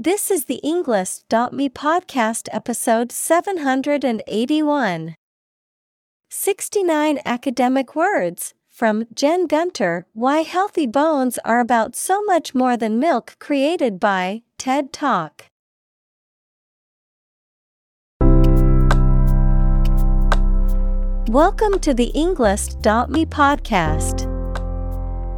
This is the Englist.me podcast episode 781. 69 academic words from Jen Gunter Why Healthy Bones Are About So Much More Than Milk, created by TED Talk. Welcome to the Englist.me podcast.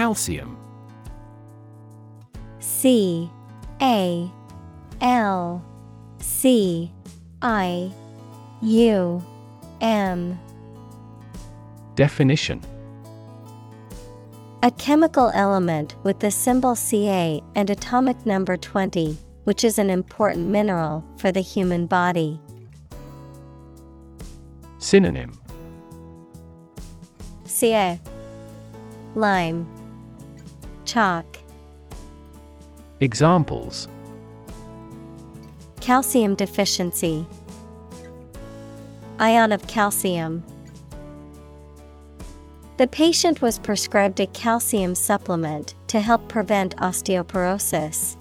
Calcium. C A L C I U M. Definition. A chemical element with the symbol Ca and atomic number 20 which is an important mineral for the human body. Synonym. Ca Lime Chalk. Examples. Calcium deficiency. Ion of calcium. The patient was prescribed a calcium supplement to help prevent osteoporosis.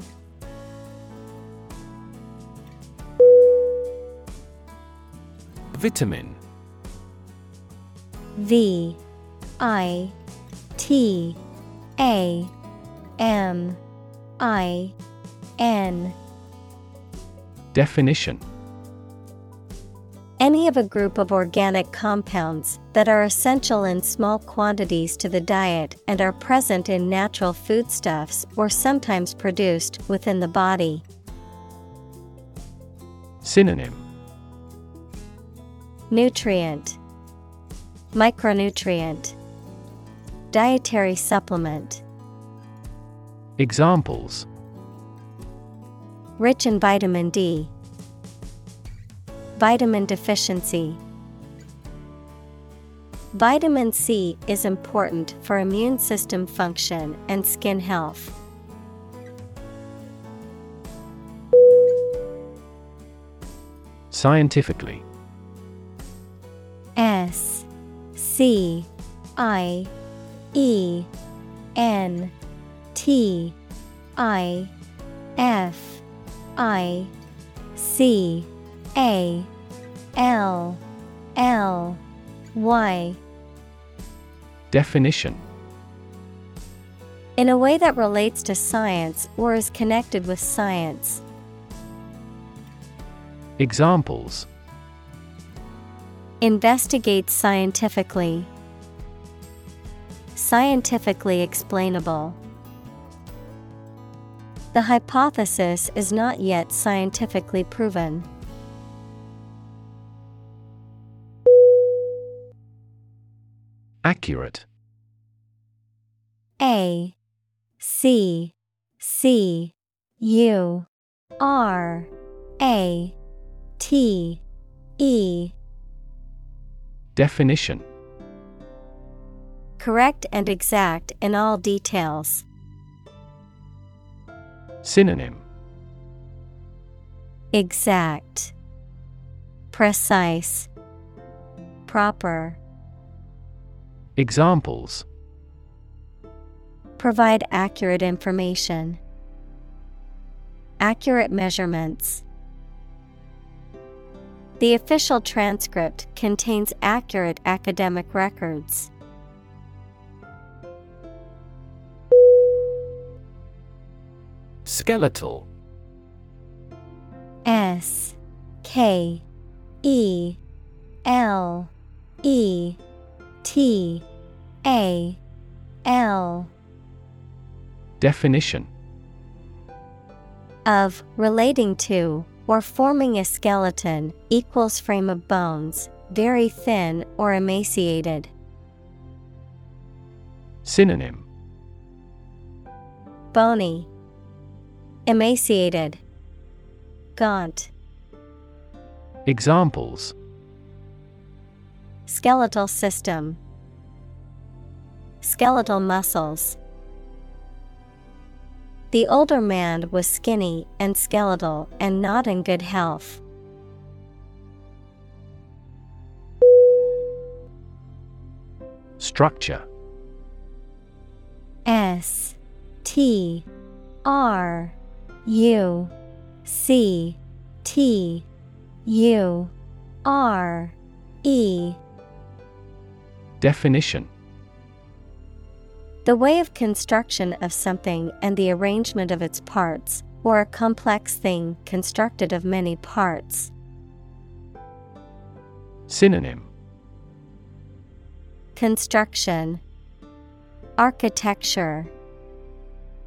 Vitamin. V I T A M I N. Definition. Any of a group of organic compounds that are essential in small quantities to the diet and are present in natural foodstuffs or sometimes produced within the body. Synonym. Nutrient. Micronutrient. Dietary supplement Examples. Rich in vitamin D. Vitamin deficiency. Vitamin C is important for immune system function and skin health. Scientifically. S C I E N T I F I C A L L Y Definition In a way that relates to science or is connected with science. Examples Investigate scientifically. Scientifically explainable. The hypothesis is not yet scientifically proven. Accurate A C C U R A T E Definition Correct and exact in all details. Synonym Exact, Precise, Proper. Examples Provide accurate information. Accurate measurements. The official transcript contains accurate academic records. Skeletal. S K E L E T A L. Definition. Of relating to or forming a skeleton equals frame of bones, very thin or emaciated. Synonym. Bony, emaciated, gaunt. Examples Skeletal system, skeletal muscles. The older man was skinny and skeletal and not in good health. Structure S T R U C T U R E. Definition. The way of construction of something and the arrangement of its parts, or a complex thing constructed of many parts. Synonym. Construction. Architecture.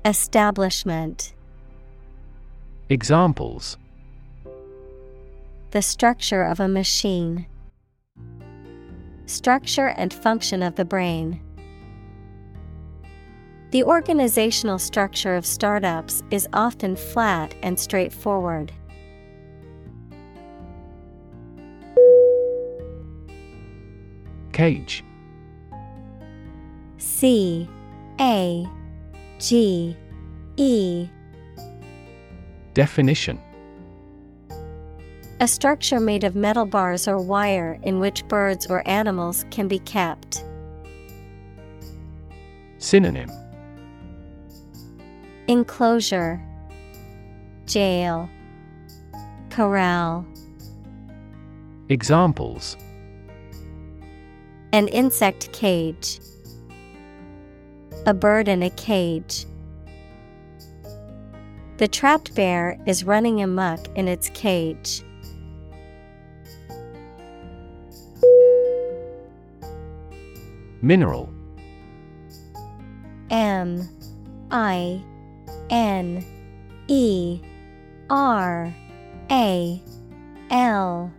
Establishment Examples The structure of a machine. Structure and function of the brain. The organizational structure of startups is often flat and straightforward. Cage C A G E Definition A structure made of metal bars or wire in which birds or animals can be kept. Synonym Enclosure Jail Corral Examples An insect cage. A bird in a cage. The trapped bear is running amuck in its cage. Mineral M I N E R A L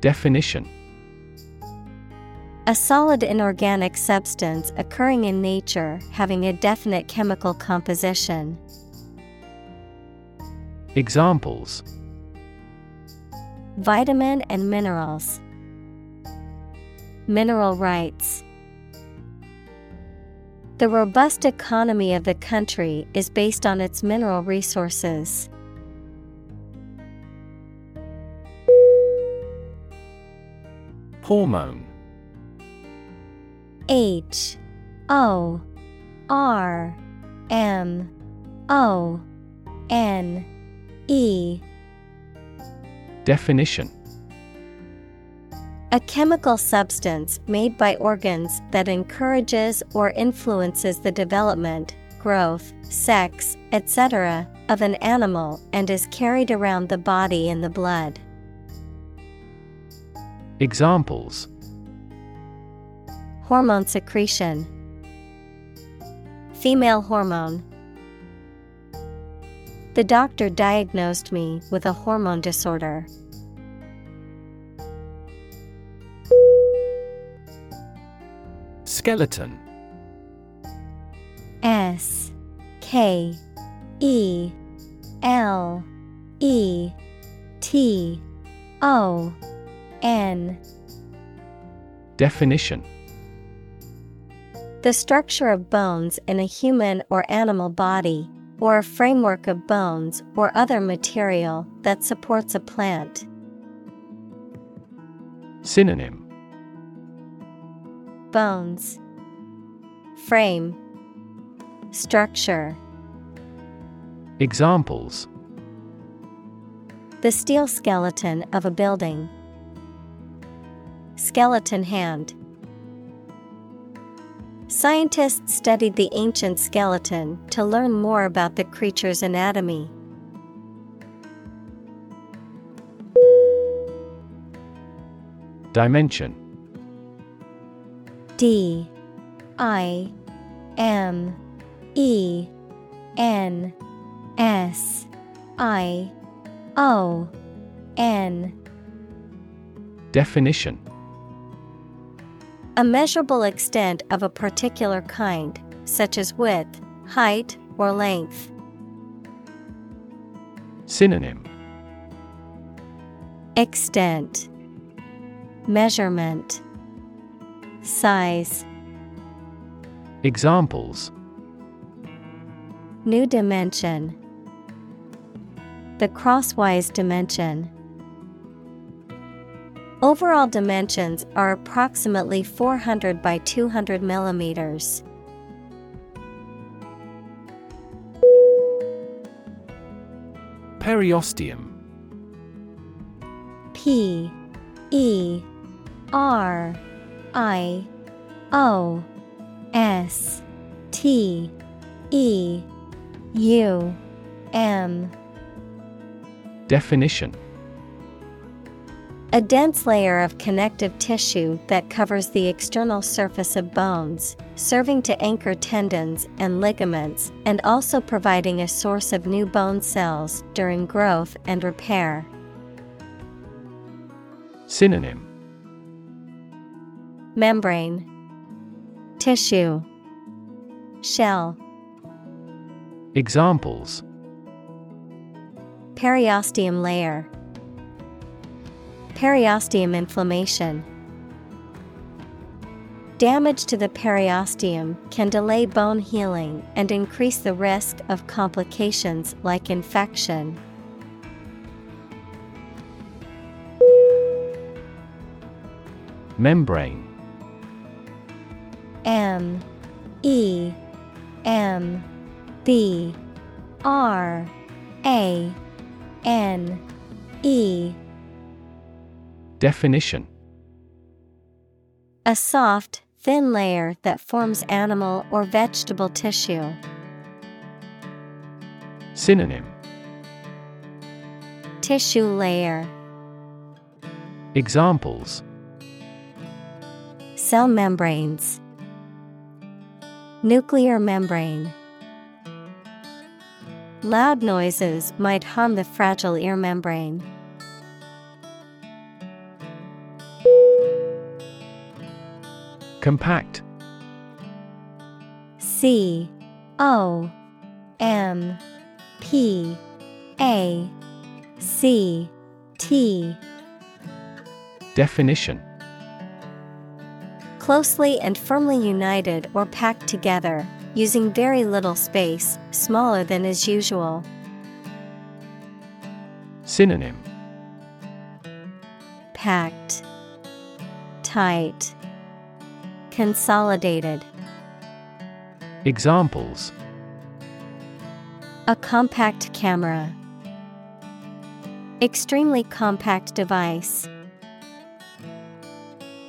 Definition A solid inorganic substance occurring in nature having a definite chemical composition. Examples Vitamin and minerals. Mineral rights. The robust economy of the country is based on its mineral resources. Hormone H O R M O N E Definition A chemical substance made by organs that encourages or influences the development, growth, sex, etc., of an animal and is carried around the body in the blood. Examples Hormone secretion, Female hormone. The doctor diagnosed me with a hormone disorder. Skeleton. S K E L E T O N. Definition. The structure of bones in a human or animal body, or a framework of bones or other material that supports a plant. Synonym Bones, Frame, Structure. Examples The steel skeleton of a building. Skeleton hand. Scientists studied the ancient skeleton to learn more about the creature's anatomy. Dimension. D. I. M. E. N. S. I. O. N. Definition. A measurable extent of a particular kind, such as width, height, or length. Synonym. Extent. Measurement. Size. Examples. New dimension. The crosswise dimension Overall dimensions are approximately 400 by 200 millimeters. Periosteum. P E R I O S T E U M. Definition A dense layer of connective tissue that covers the external surface of bones, serving to anchor tendons and ligaments and also providing a source of new bone cells during growth and repair. Synonym. Membrane. Tissue. Shell. Examples. Periosteum layer Periosteum inflammation. Damage to the periosteum can delay bone healing and increase the risk of complications like infection. Membrane. M E M B R A N E Definition. A soft, thin layer that forms animal or vegetable tissue. Synonym. Tissue layer. Examples. Cell membranes. Nuclear membrane. Loud noises might harm the fragile ear membrane. Compact. C O M P A C T. Definition. Closely and firmly united or packed together, using very little space, smaller than is usual. Synonym. Packed, tight, consolidated. Examples A compact camera. Extremely compact device.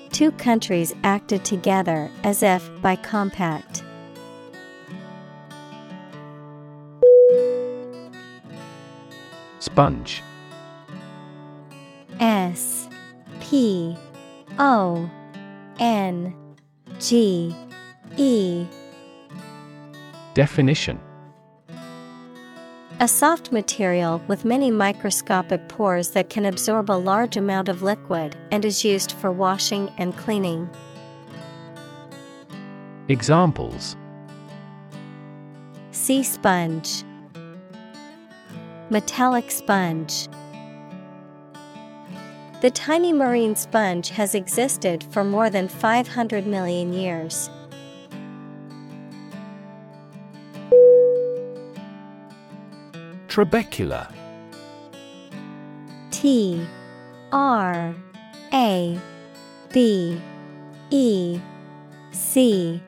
Two countries acted together as if by compact. Sponge S P O N G E Definition A soft material with many microscopic pores that can absorb a large amount of liquid and is used for washing and cleaning. Examples Sea sponge, Metallic sponge. The tiny marine sponge has existed for more than 500 million years. Trabecula T R A B E C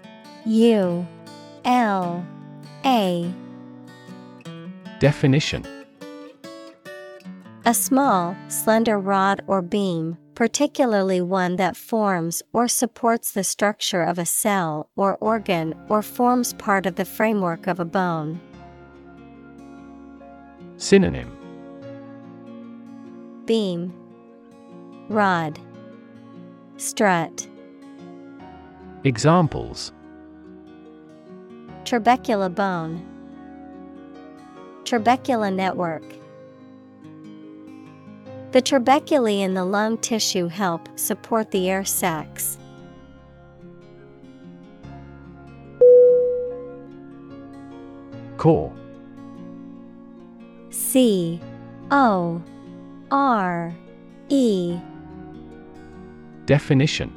U L A. Definition A small, slender rod or beam, particularly one that forms or supports the structure of a cell or organ or forms part of the framework of a bone. Synonym Beam, Rod, Strut. Examples Trabecula bone. Trabecula network. The trabeculae in the lung tissue help support the air sacs. Core C O R E Definition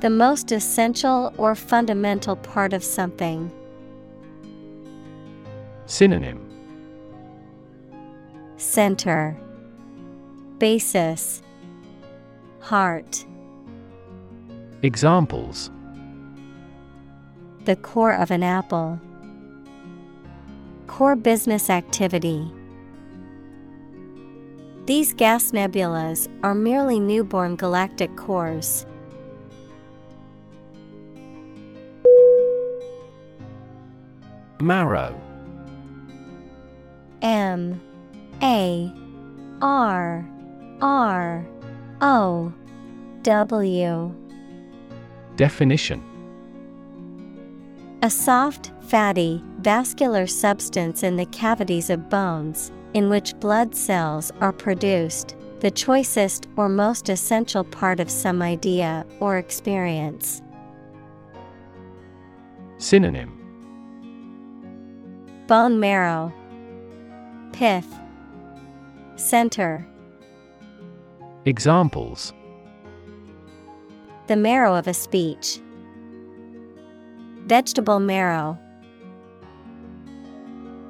The most essential or fundamental part of something. Synonym Center Basis Heart Examples The core of an apple. Core business activity. These gas nebulas are merely newborn galactic cores. Marrow M A R R O W. Definition. A soft, fatty, vascular substance in the cavities of bones, in which blood cells are produced, the choicest or most essential part of some idea or experience. Synonym. Bone marrow, Pith, Center. Examples The marrow of a speech. Vegetable marrow.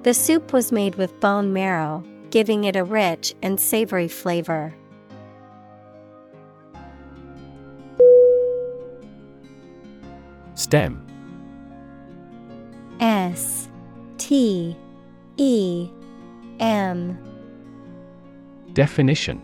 The soup was made with bone marrow, giving it a rich and savory flavor. Stem S T E M Definition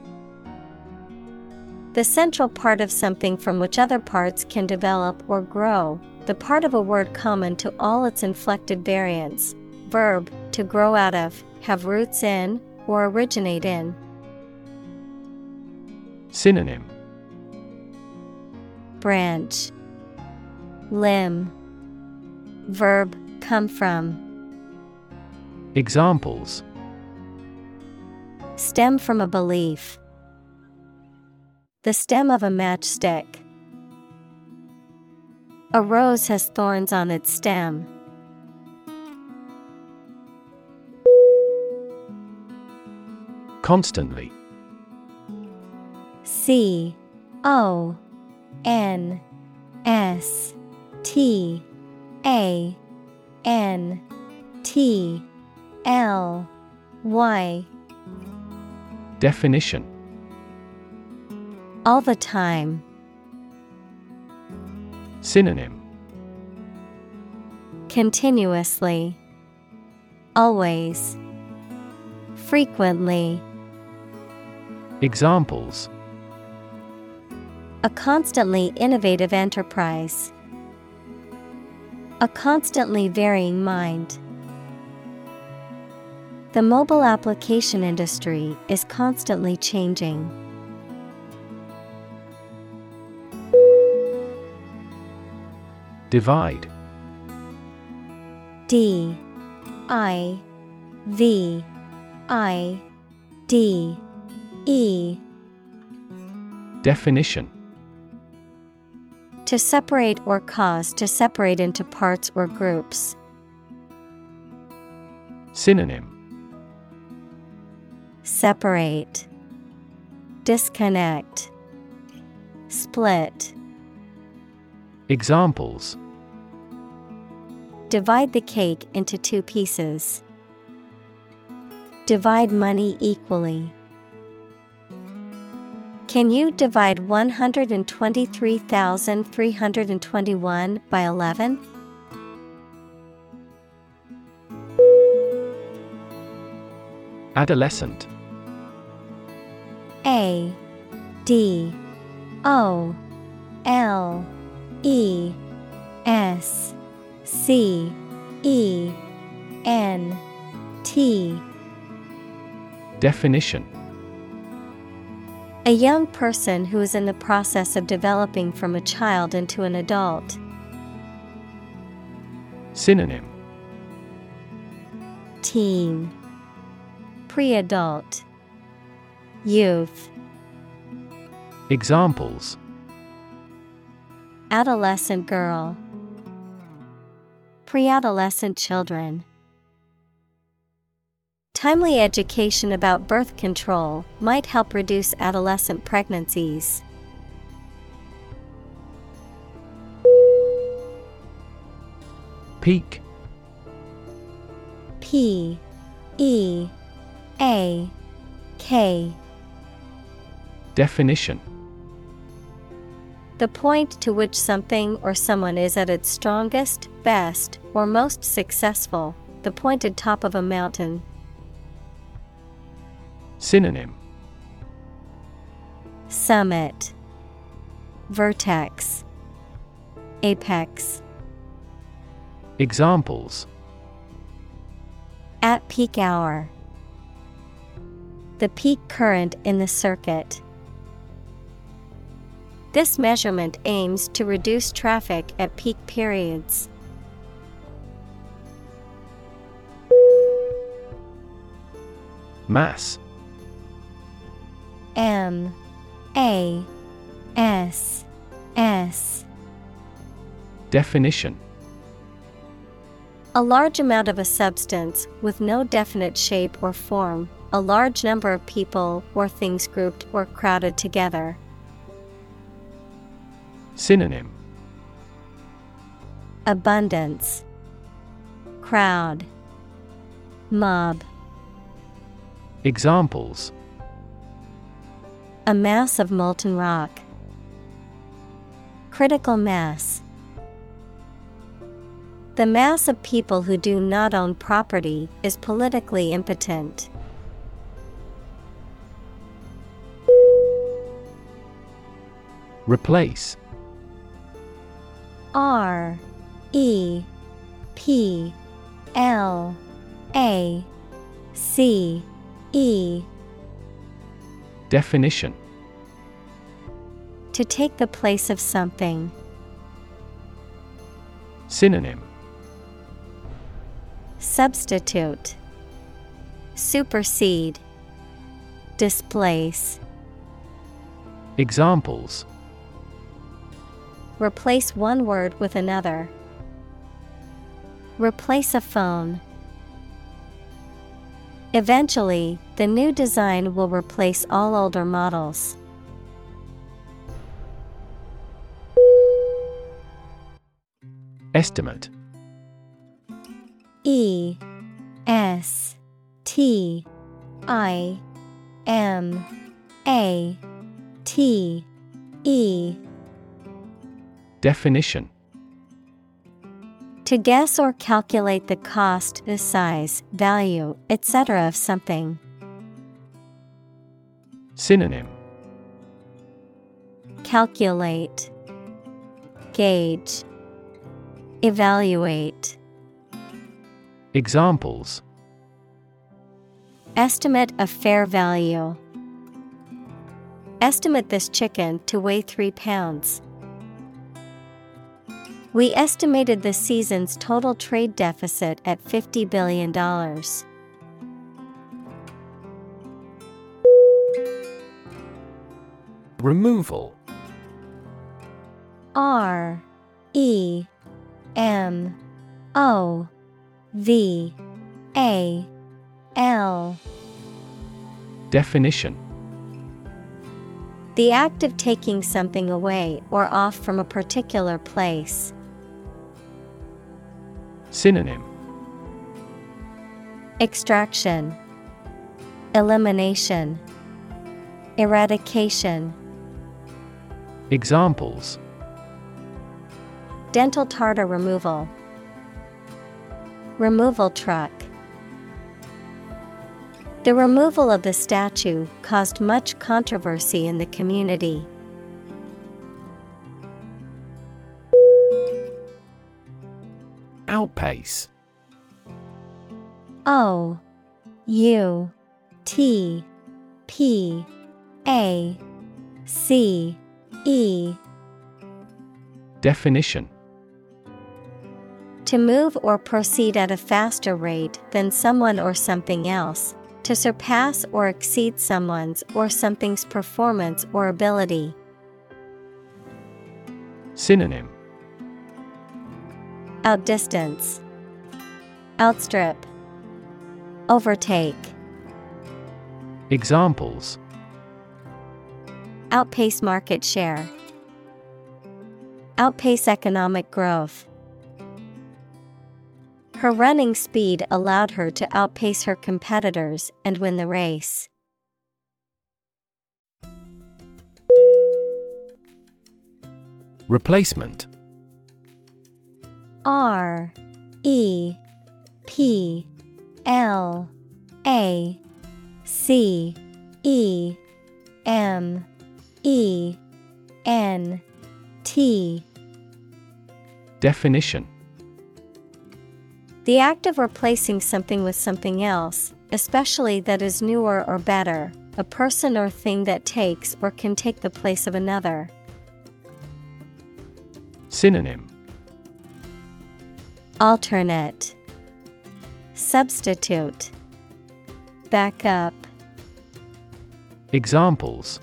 The central part of something from which other parts can develop or grow, the part of a word common to all its inflected variants. Verb, to grow out of, have roots in, or originate in. Synonym Branch, Limb, Verb, come from. Examples Stem from a belief. The stem of a matchstick. A rose has thorns on its stem. Constantly C O N S T A N T L Y Definition All the time. Synonym Continuously. Always. Frequently. Examples A constantly innovative enterprise. A constantly varying mind. The mobile application industry is constantly changing. Divide. D. I. V. I. D. E. Definition. To separate or cause to separate into parts or groups. Synonym Separate, Disconnect, Split. Examples Divide the cake into two pieces. Divide money equally. Can you divide 123,321 by 11? Adolescent A D O L E S C E N T Definition. A young person who is in the process of developing from a child into an adult. Synonym. Teen, Pre adult, Youth. Examples Adolescent girl, Preadolescent children. Timely education about birth control might help reduce adolescent pregnancies. Peak P E A K Definition The point to which something or someone is at its strongest, best, or most successful, the pointed top of a mountain. Synonym Summit Vertex Apex Examples At peak hour. The peak current in the circuit. This measurement aims to reduce traffic at peak periods. Mass. M. A. S. S. Definition. A large amount of a substance with no definite shape or form, a large number of people or things grouped or crowded together. Synonym Abundance Crowd Mob Examples A mass of molten rock. Critical mass. The mass of people who do not own property is politically impotent. Replace R E P L A C E. Definition. To take the place of something. Synonym. Substitute. Supersede. Displace. Examples Replace one word with another. Replace a phone. Eventually, the new design will replace all older models. Estimate E S T I M A T E Definition To guess or calculate the cost, the size, value, etc. of something. Synonym Calculate, Gauge, Evaluate. Examples Estimate of fair value. Estimate this chicken to weigh 3 pounds. We estimated the season's total trade deficit at $50 billion. Removal R E M O V A L Definition The act of taking something away or off from a particular place. Synonym Extraction, Elimination, Eradication. Examples Dental tartar removal. Removal truck. The removal of the statue caused much controversy in the community. Outpace O U T P A C E. Definition. To move or proceed at a faster rate than someone or something else, to surpass or exceed someone's or something's performance or ability. Synonym Outdistance, Outstrip, Overtake, Examples. Outpace market share, Outpace economic growth. Her running speed allowed her to outpace her competitors and win the race. Replacement R E P L A C E M E N T Definition The act of replacing something with something else, especially that is newer or better, a person or thing that takes or can take the place of another. Synonym Alternate Substitute Backup Examples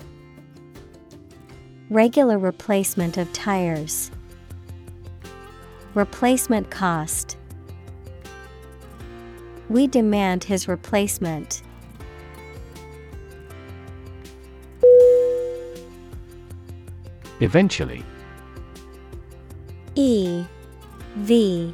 Regular replacement of tires. Replacement cost. We demand his replacement. Eventually E V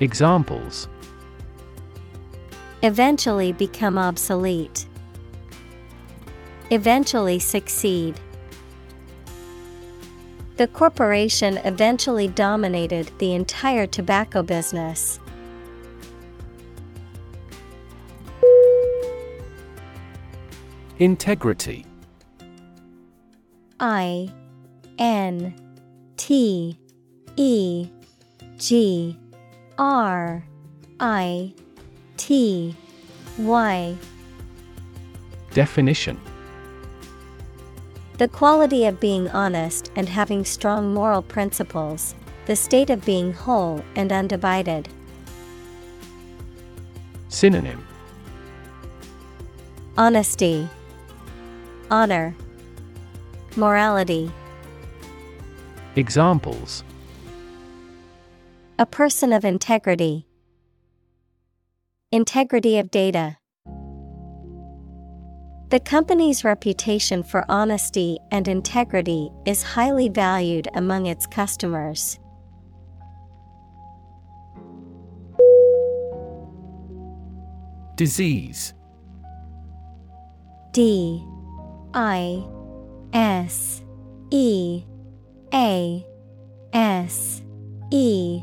Examples eventually become obsolete, eventually succeed. The corporation eventually dominated the entire tobacco business. Integrity I N T E G R I T Y. Definition. The quality of being honest and having strong moral principles, the state of being whole and undivided. Synonym. Honesty, Honor, Morality. Examples A person of integrity. Integrity of data. The company's reputation for honesty and integrity is highly valued among its customers. Disease. D. I. S. E. A. S. E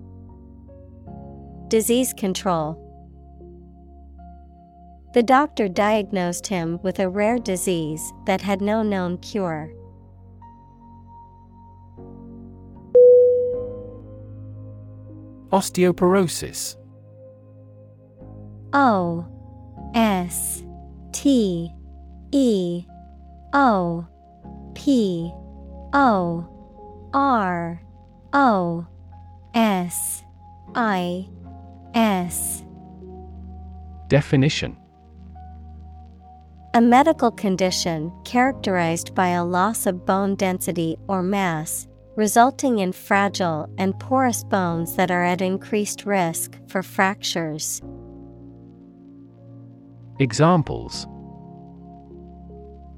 Disease control. The doctor diagnosed him with a rare disease that had no known cure. Osteoporosis O S T E O P O R O S I S Definition A medical condition characterized by a loss of bone density or mass, resulting in fragile and porous bones that are at increased risk for fractures. Examples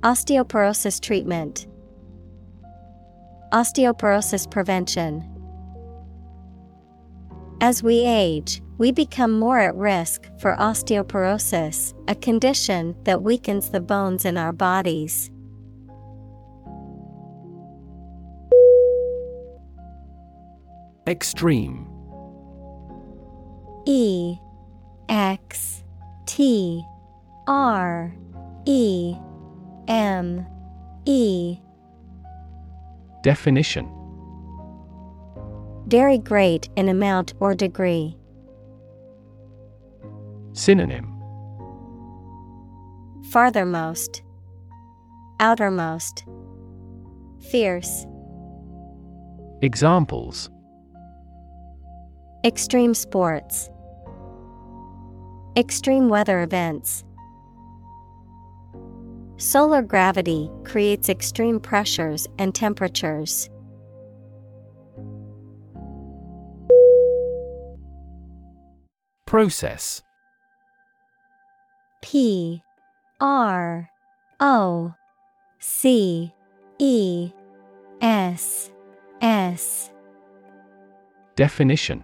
Osteoporosis treatment, Osteoporosis prevention. As we age, we become more at risk for osteoporosis, a condition that weakens the bones in our bodies. Extreme E X T R E M E Definition Very great in amount or degree. Synonym Farthermost, Outermost, Fierce. Examples Extreme sports, Extreme weather events. Solar gravity creates extreme pressures and temperatures. Process P R O C E S S Definition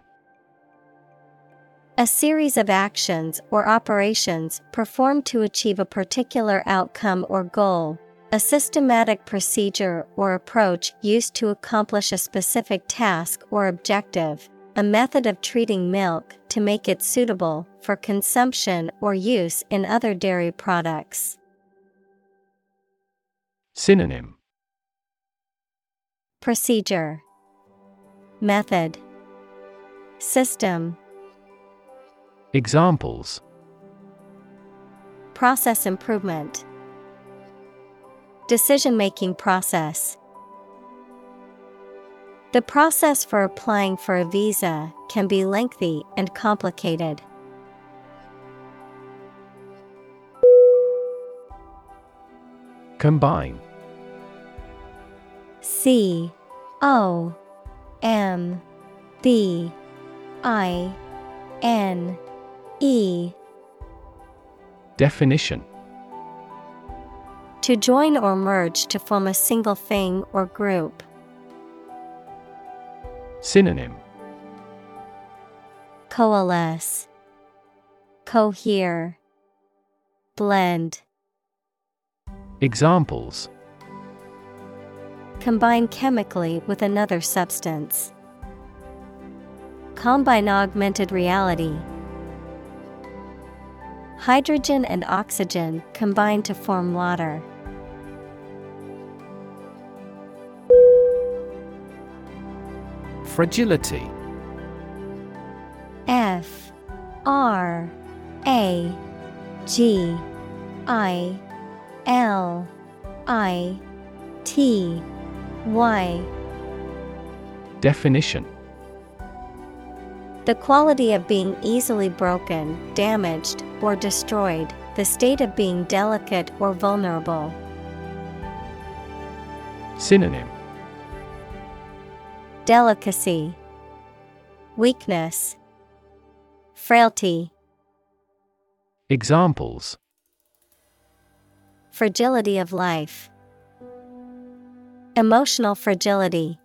A series of actions or operations performed to achieve a particular outcome or goal. A systematic procedure or approach used to accomplish a specific task or objective. A method of treating milk to make it suitable for consumption or use in other dairy products. Synonym. Procedure. Method. System. Examples. Process improvement. Decision making process The process for applying for a visa can be lengthy and complicated. Combine C O M B I N E Definition To join or merge to form a single thing or group. Synonym Coalesce, Cohere, Blend. Examples Combine chemically with another substance. Combine augmented reality. Hydrogen and oxygen combine to form water. Fragility. F R A G I L I T Y. Definition. The quality of being easily broken, damaged, or destroyed, the state of being delicate or vulnerable. Synonym Delicacy, Weakness, Frailty, Examples Fragility of life, Emotional fragility.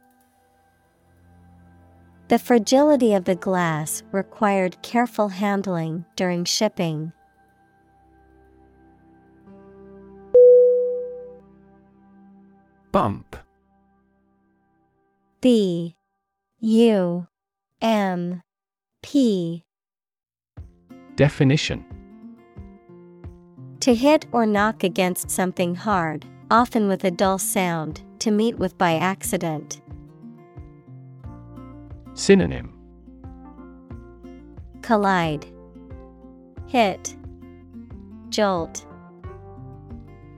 The fragility of the glass required careful handling during shipping. Bump B U M P. Definition. To hit or knock against something hard, often with a dull sound, to meet with by accident. Synonym. Collide, Hit, Jolt,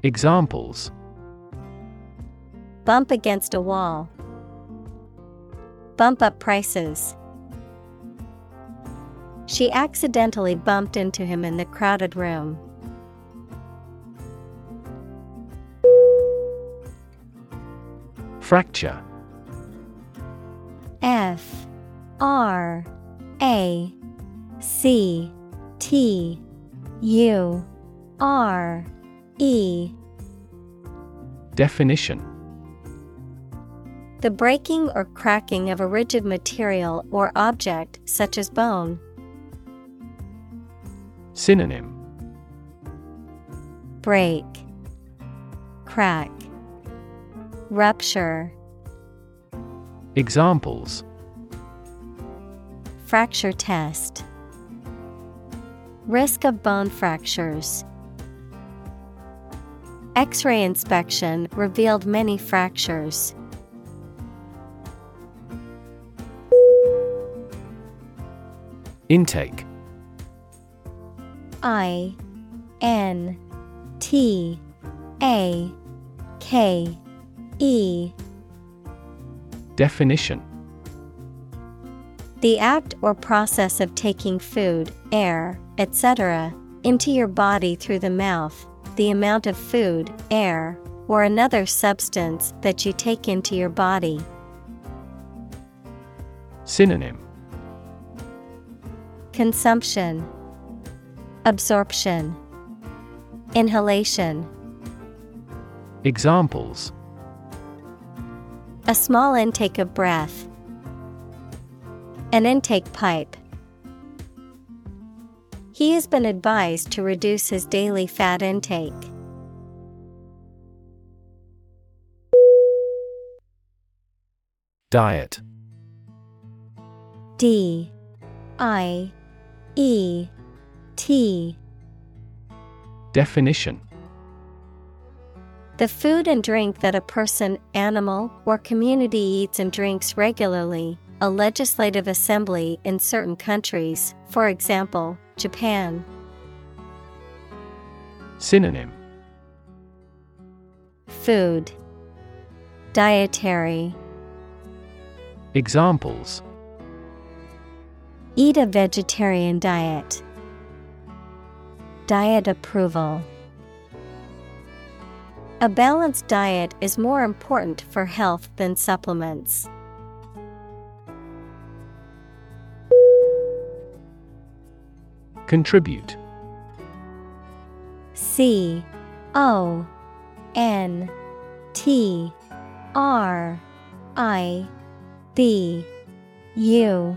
Examples. Bump against a wall, Bump up prices. She accidentally bumped into him in the crowded room. Fracture F R A C T U R E Definition the breaking or cracking of a rigid material or object such as bone. Synonym Break, Crack, Rupture. Examples Fracture test. Risk of bone fractures. X ray inspection revealed many fractures. Intake I N T A K E Definition The act or process of taking food, air, etc., into your body through the mouth, the amount of food, air, or another substance that you take into your body. Synonym Consumption, Absorption, Inhalation. Examples A small intake of breath. An intake pipe. He has been advised to reduce his daily fat intake. Diet D I E T. Definition. The food and drink that a person, animal, or community eats and drinks regularly, a legislative assembly in certain countries, for example, Japan. Synonym. Food. Dietary. Examples Eat a vegetarian diet. Diet approval. A balanced diet is more important for health than supplements. Contribute C O N T R I B U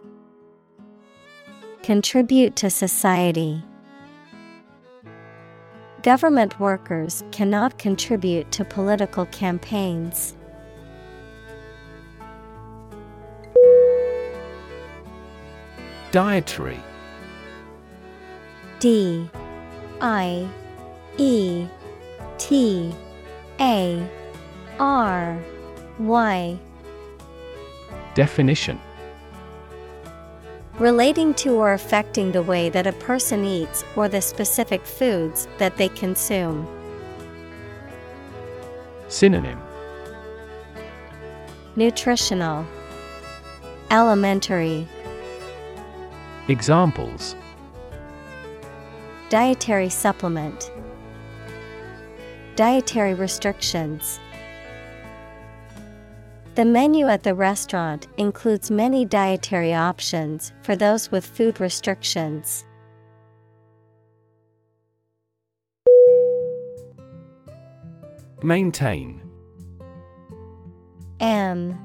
Contribute to society. Government workers cannot contribute to political campaigns. Dietary D I E T A R Y Definition Relating to or affecting the way that a person eats or the specific foods that they consume. Synonym. Nutritional, Alimentary, Examples. Dietary supplement, Dietary restrictions. The menu at the restaurant includes many dietary options for those with food restrictions. Maintain. M.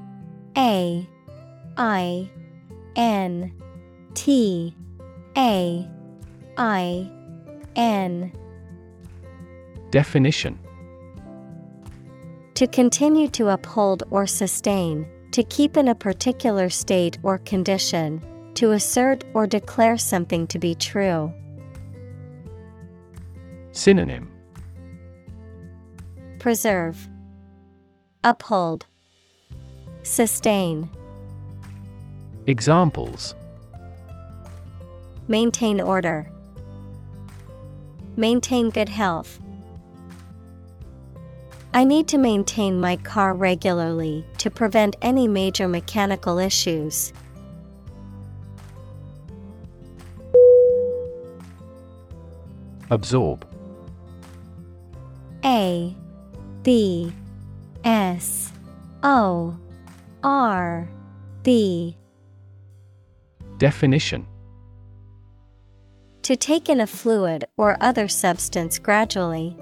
A. I. N. T. A. I. N. Definition To continue to uphold or sustain, to keep in a particular state or condition, to assert or declare something to be true. Synonym Preserve, Uphold, Sustain. Examples Maintain order. Maintain good health. I need to maintain my car regularly to prevent any major mechanical issues. Absorb A B S O R B Definition To take in a fluid or other substance gradually.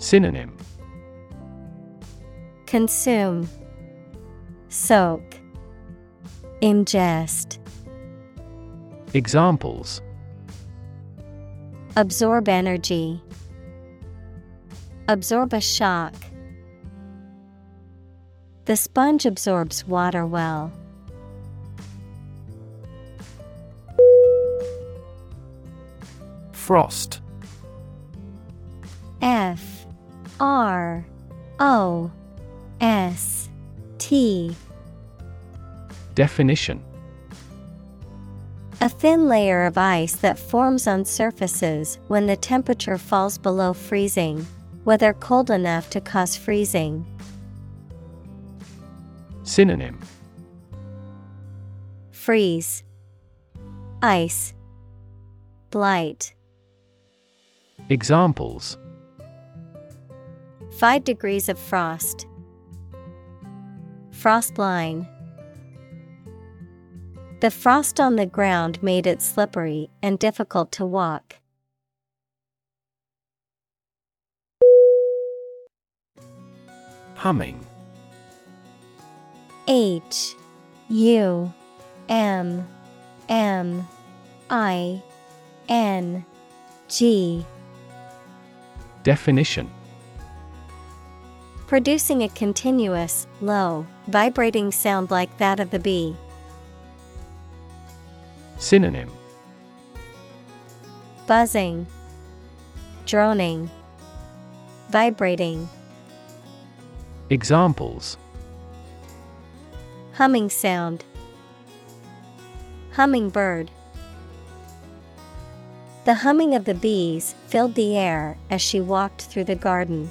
Synonym. Consume, Soak, Ingest, Examples. Absorb energy, Absorb a shock. The sponge absorbs water well. Frost. F R O S T. Definition. A thin layer of ice that forms on surfaces when the temperature falls below freezing, whether cold enough to cause freezing. Synonym. Freeze, Ice, Blight. Examples 5 degrees of frost. Frost line. The frost on the ground made it slippery and difficult to walk. Humming H U M M I N G Definition Producing a continuous, low, vibrating sound like that of the bee. Synonym Buzzing, droning, vibrating. Examples Humming sound. Hummingbird. The humming of the bees filled the air as she walked through the garden.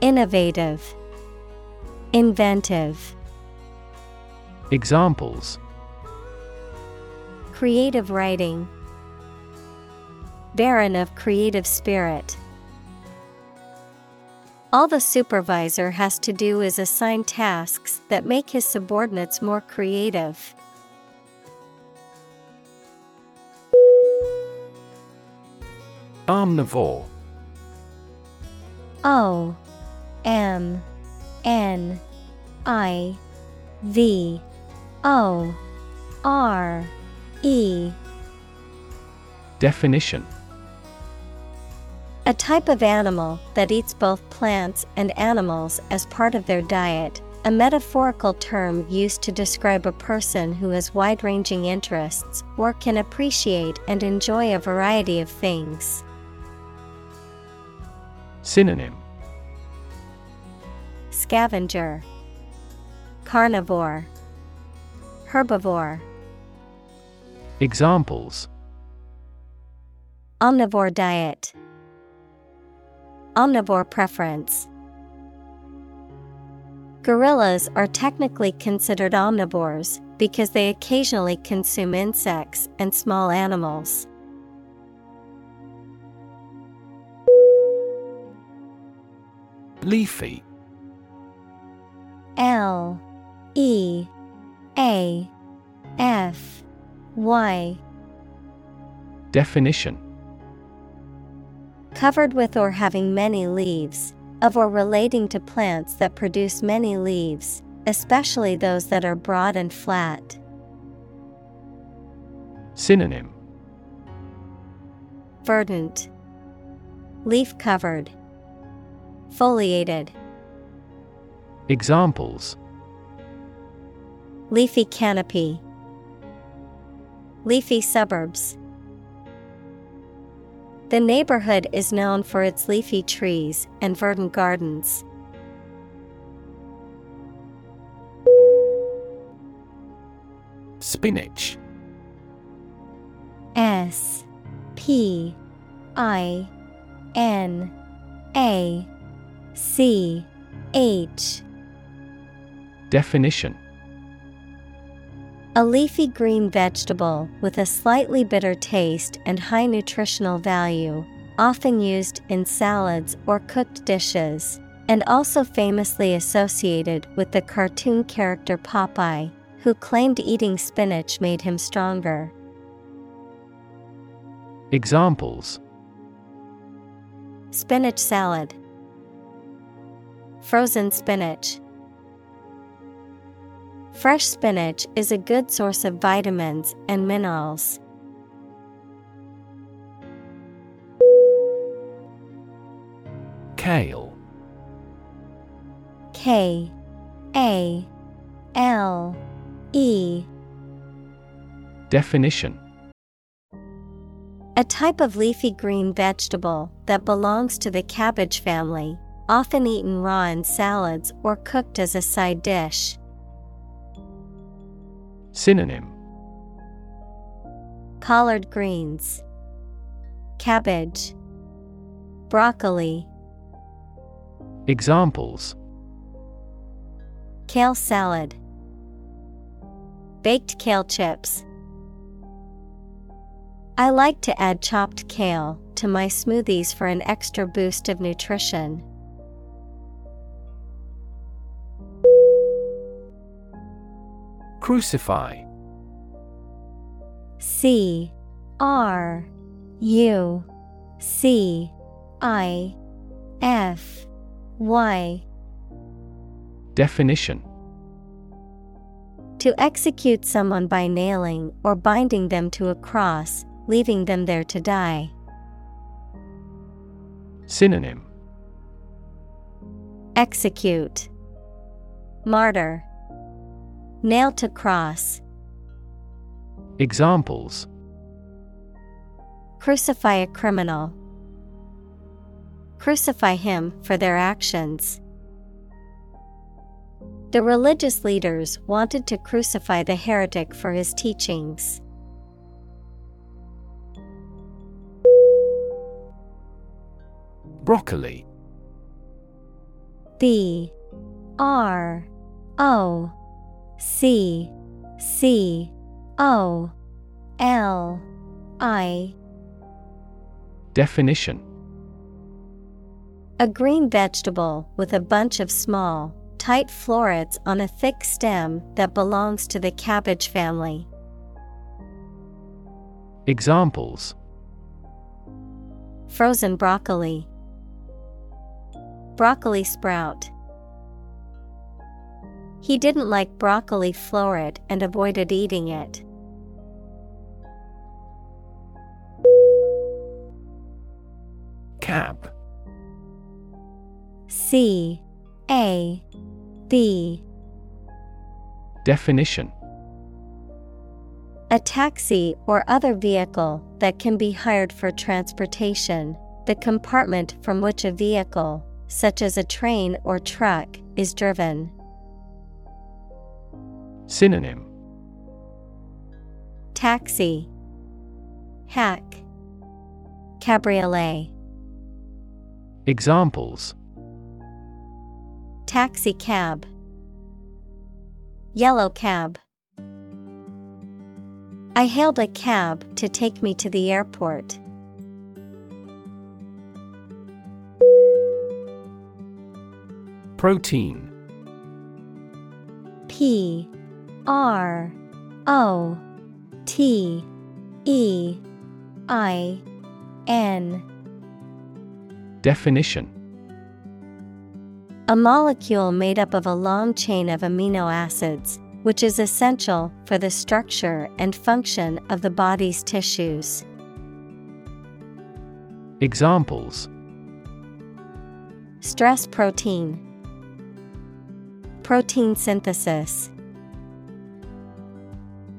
Innovative, Inventive. Examples Creative writing, Barren of creative spirit. All the supervisor has to do is assign tasks that make his subordinates more creative. Omnivore O M N I V O R E. Definition. A type of animal that eats both plants and animals as part of their diet, a metaphorical term used to describe a person who has wide ranging interests or can appreciate and enjoy a variety of things. Synonym Scavenger, Carnivore, Herbivore, Examples. Omnivore diet, Omnivore preference. Gorillas are technically considered omnivores because they occasionally consume insects and small animals. Leafy L E A F Y. Definition. Covered with or having many leaves, of or relating to plants that produce many leaves, especially those that are broad and flat. Synonym. Verdant, Leaf covered, Foliated. Examples Leafy canopy, Leafy suburbs. The neighborhood is known for its leafy trees and verdant gardens. Spinach S P I N A C H Definition A leafy green vegetable with a slightly bitter taste and high nutritional value, often used in salads or cooked dishes, and also famously associated with the cartoon character Popeye, who claimed eating spinach made him stronger. Examples Spinach salad, Frozen spinach. Fresh spinach is a good source of vitamins and minerals. Kale K A L E Definition A type of leafy green vegetable that belongs to the cabbage family, often eaten raw in salads or cooked as a side dish. Synonym. Collard greens, Cabbage, Broccoli, Examples. Kale salad, Baked kale chips. I like to add chopped kale to my smoothies for an extra boost of nutrition. Crucify. C R U C I F Y. Definition. To execute someone by nailing or binding them to a cross, leaving them there to die. Synonym. Execute. Martyr Nail to cross. Examples Crucify a criminal. Crucify him for their actions. The religious leaders wanted to crucify the heretic for his teachings. Broccoli B R O C C O L I Definition A green vegetable with a bunch of small, tight florets on a thick stem that belongs to the cabbage family. Examples Frozen broccoli, Broccoli sprout. He didn't like broccoli floret and avoided eating it. Cab C. A. B. Definition. A taxi or other vehicle that can be hired for transportation, the compartment from which a vehicle, such as a train or truck, is driven. Synonym. Taxi, Hack, Cabriolet. Examples. Taxi cab, Yellow cab. I hailed a cab to take me to the airport. Protein. P R O T E I N Definition A molecule made up of a long chain of amino acids, which is essential for the structure and function of the body's tissues. Examples Stress protein, Protein synthesis.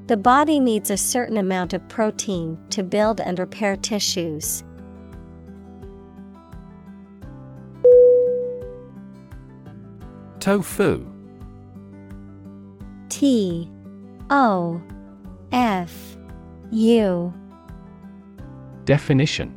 The body needs a certain amount of protein to build and repair tissues. Tofu. T O F U. Definition.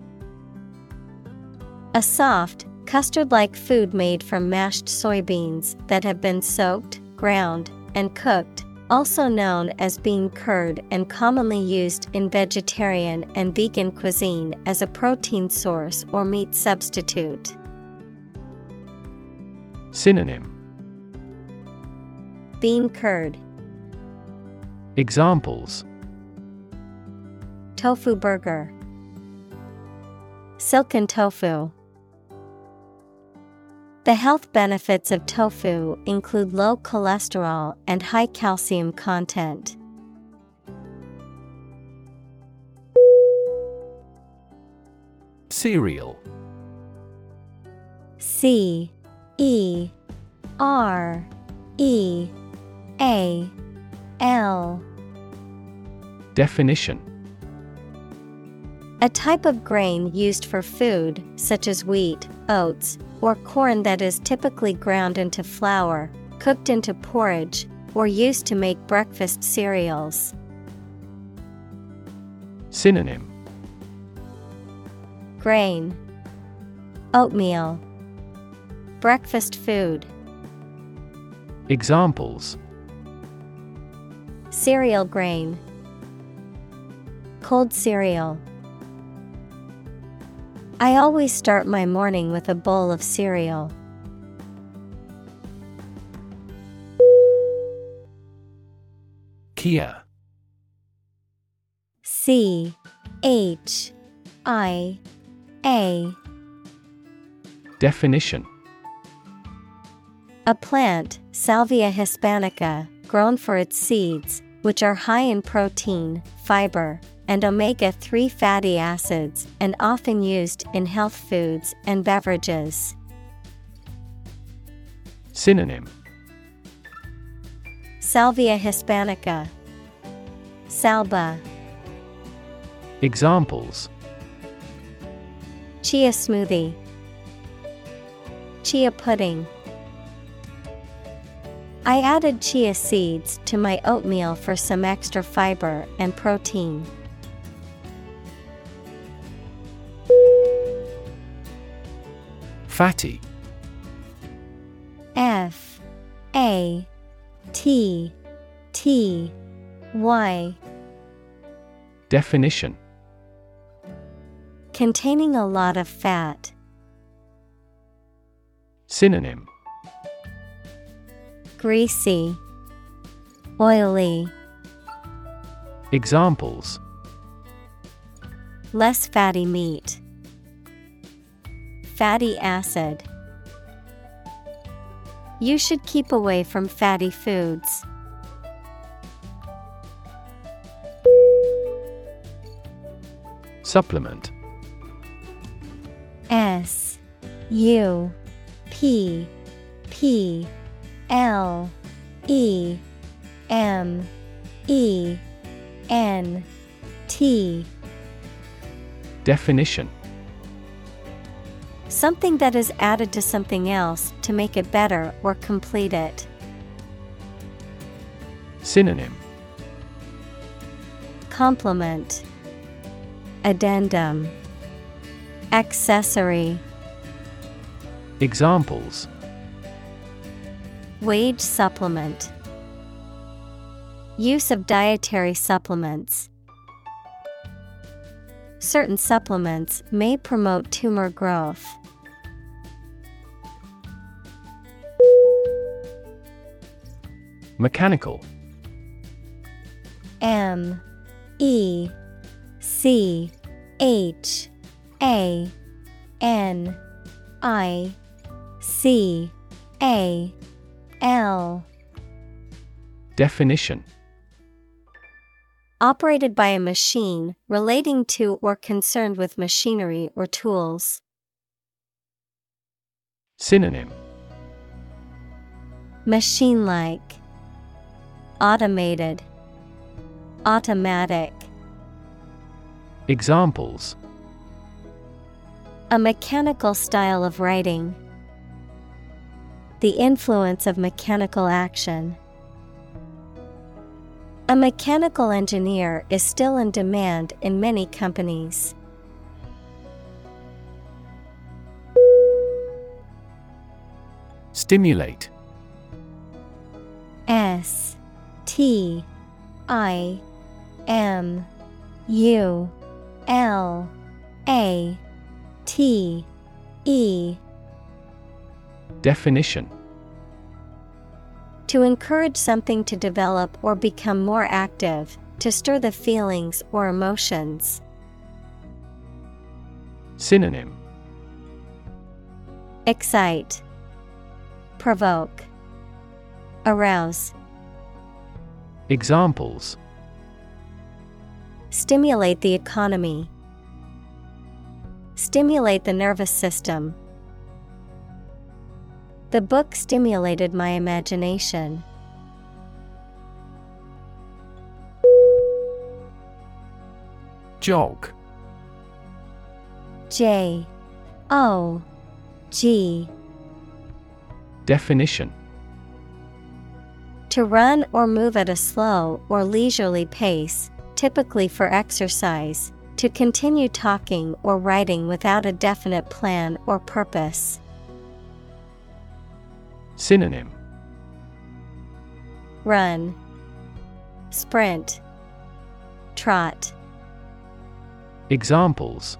A soft, custard like food made from mashed soybeans that have been soaked, ground, and cooked, also known as bean curd and commonly used in vegetarian and vegan cuisine as a protein source or meat substitute. Synonym Bean curd, Examples tofu burger, silken tofu. The health benefits of tofu include low cholesterol and high calcium content. Cereal. C E R E A L. Definition. A type of grain used for food, such as wheat, oats, or corn that is typically ground into flour, cooked into porridge, or used to make breakfast cereals. Synonym. Grain, Oatmeal, Breakfast food, Examples. Cereal grain, Cold cereal. I always start my morning with a bowl of cereal. Chia. C H I A. Definition. A plant, Salvia hispanica, grown for its seeds, which are high in protein, fiber, and omega 3 fatty acids and often used in health foods and beverages. Synonym Salvia hispanica, Salba, Examples Chia smoothie, Chia pudding. I added chia seeds to my oatmeal for some extra fiber and protein. Fatty. F A T T Y. Definition. Containing a lot of fat. Synonym. Greasy, Oily, Examples. Less fatty meat. Fatty acid. You should keep away from fatty foods. Supplement S U P P L E M E N T Definition Something that is added to something else to make it better or complete it. Synonym Complement Addendum Accessory Examples Wage supplement Use of dietary supplements. Certain supplements may promote tumor growth. Mechanical M E C H A N I C A L. Definition Operated by a machine, relating to or concerned with machinery or tools. Synonym Machine like, Automated, Automatic. Examples A mechanical style of writing. The influence of mechanical action. A mechanical engineer is still in demand in many companies. Stimulate S T I M U L A T E. Definition. To encourage something to develop or become more active, to stir the feelings or emotions. Synonym. Excite, Provoke, Arouse. Examples Stimulate the economy. Stimulate the nervous system. The book stimulated my imagination. Jog J O G Definition To run or move at a slow or leisurely pace, typically for exercise, to continue talking or writing without a definite plan or purpose. Synonym Run, Sprint, Trot. Examples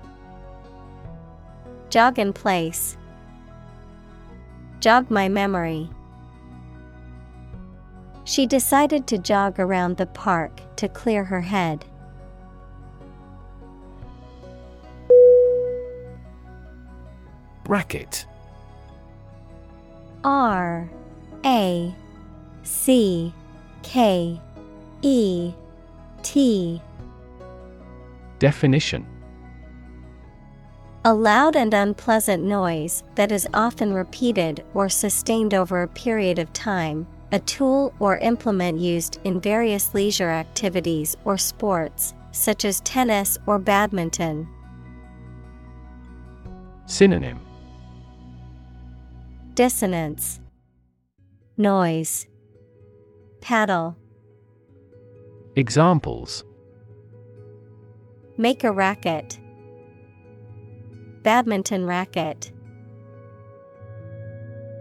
Jog in place. Jog my memory. She decided to jog around the park to clear her head. Racket R A C K E T. Definition. A loud and unpleasant noise that is often repeated or sustained over a period of time, a tool or implement used in various leisure activities or sports, such as tennis or badminton. Synonym Dissonance, Noise, Paddle. Examples Make a racket. Badminton racket.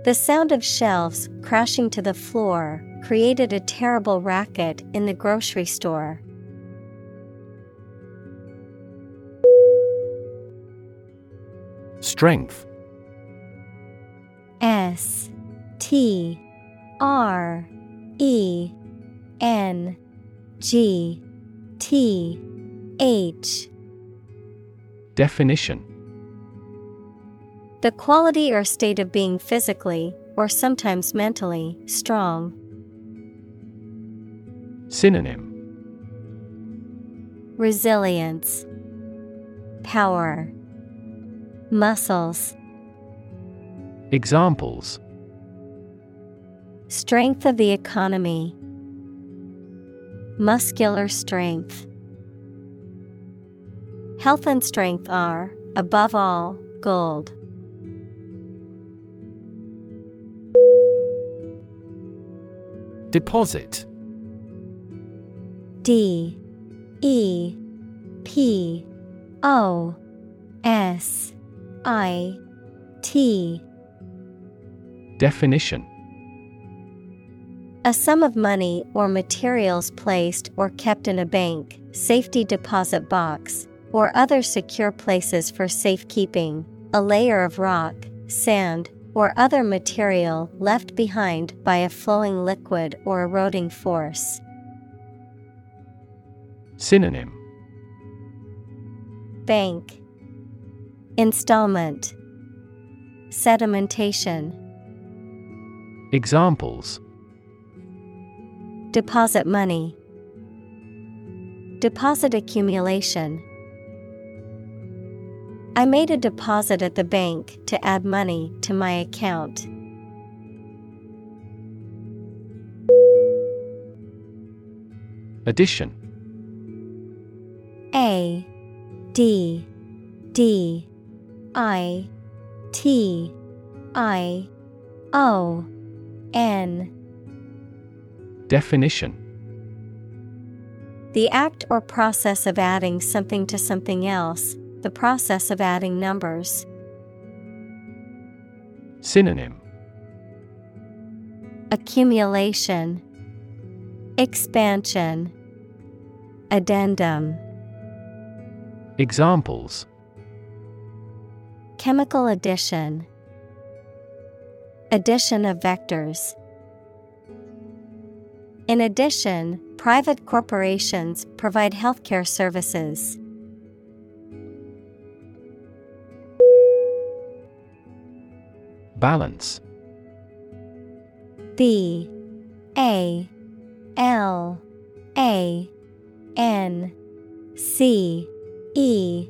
The sound of shelves crashing to the floor created a terrible racket in the grocery store. Strength. S T R E N G T H. Definition The quality or state of being physically, or sometimes mentally, strong. Synonym Resilience, Power, Muscles, Examples Strength of the economy, Muscular strength. Health and strength are, above all, gold. Deposit. D E P O S I T. Definition. A sum of money or materials placed or kept in a bank, safety deposit box, or other secure places for safekeeping, a layer of rock, sand, or other material left behind by a flowing liquid or eroding force. Synonym. Bank. Installment. Sedimentation, Examples. Deposit money, deposit accumulation. I made a deposit at the bank to add money to my account. Addition. A D D I T I O N. Definition. The act or process of adding something to something else, the process of adding numbers. Synonym Accumulation, Expansion, Addendum. Examples Chemical addition, Addition of vectors. In addition, private corporations provide healthcare services. Balance. B A L A N C E.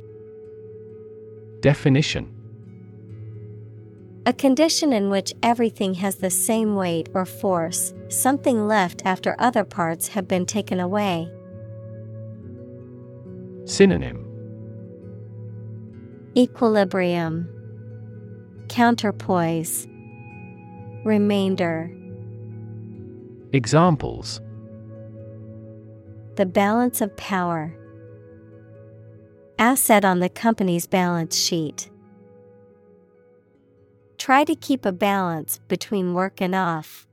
Definition. A condition in which everything has the same weight or force, something left after other parts have been taken away. Synonym. Equilibrium, Counterpoise, Remainder. Examples The balance of power. Asset on the company's balance sheet. Try to keep a balance between work and off.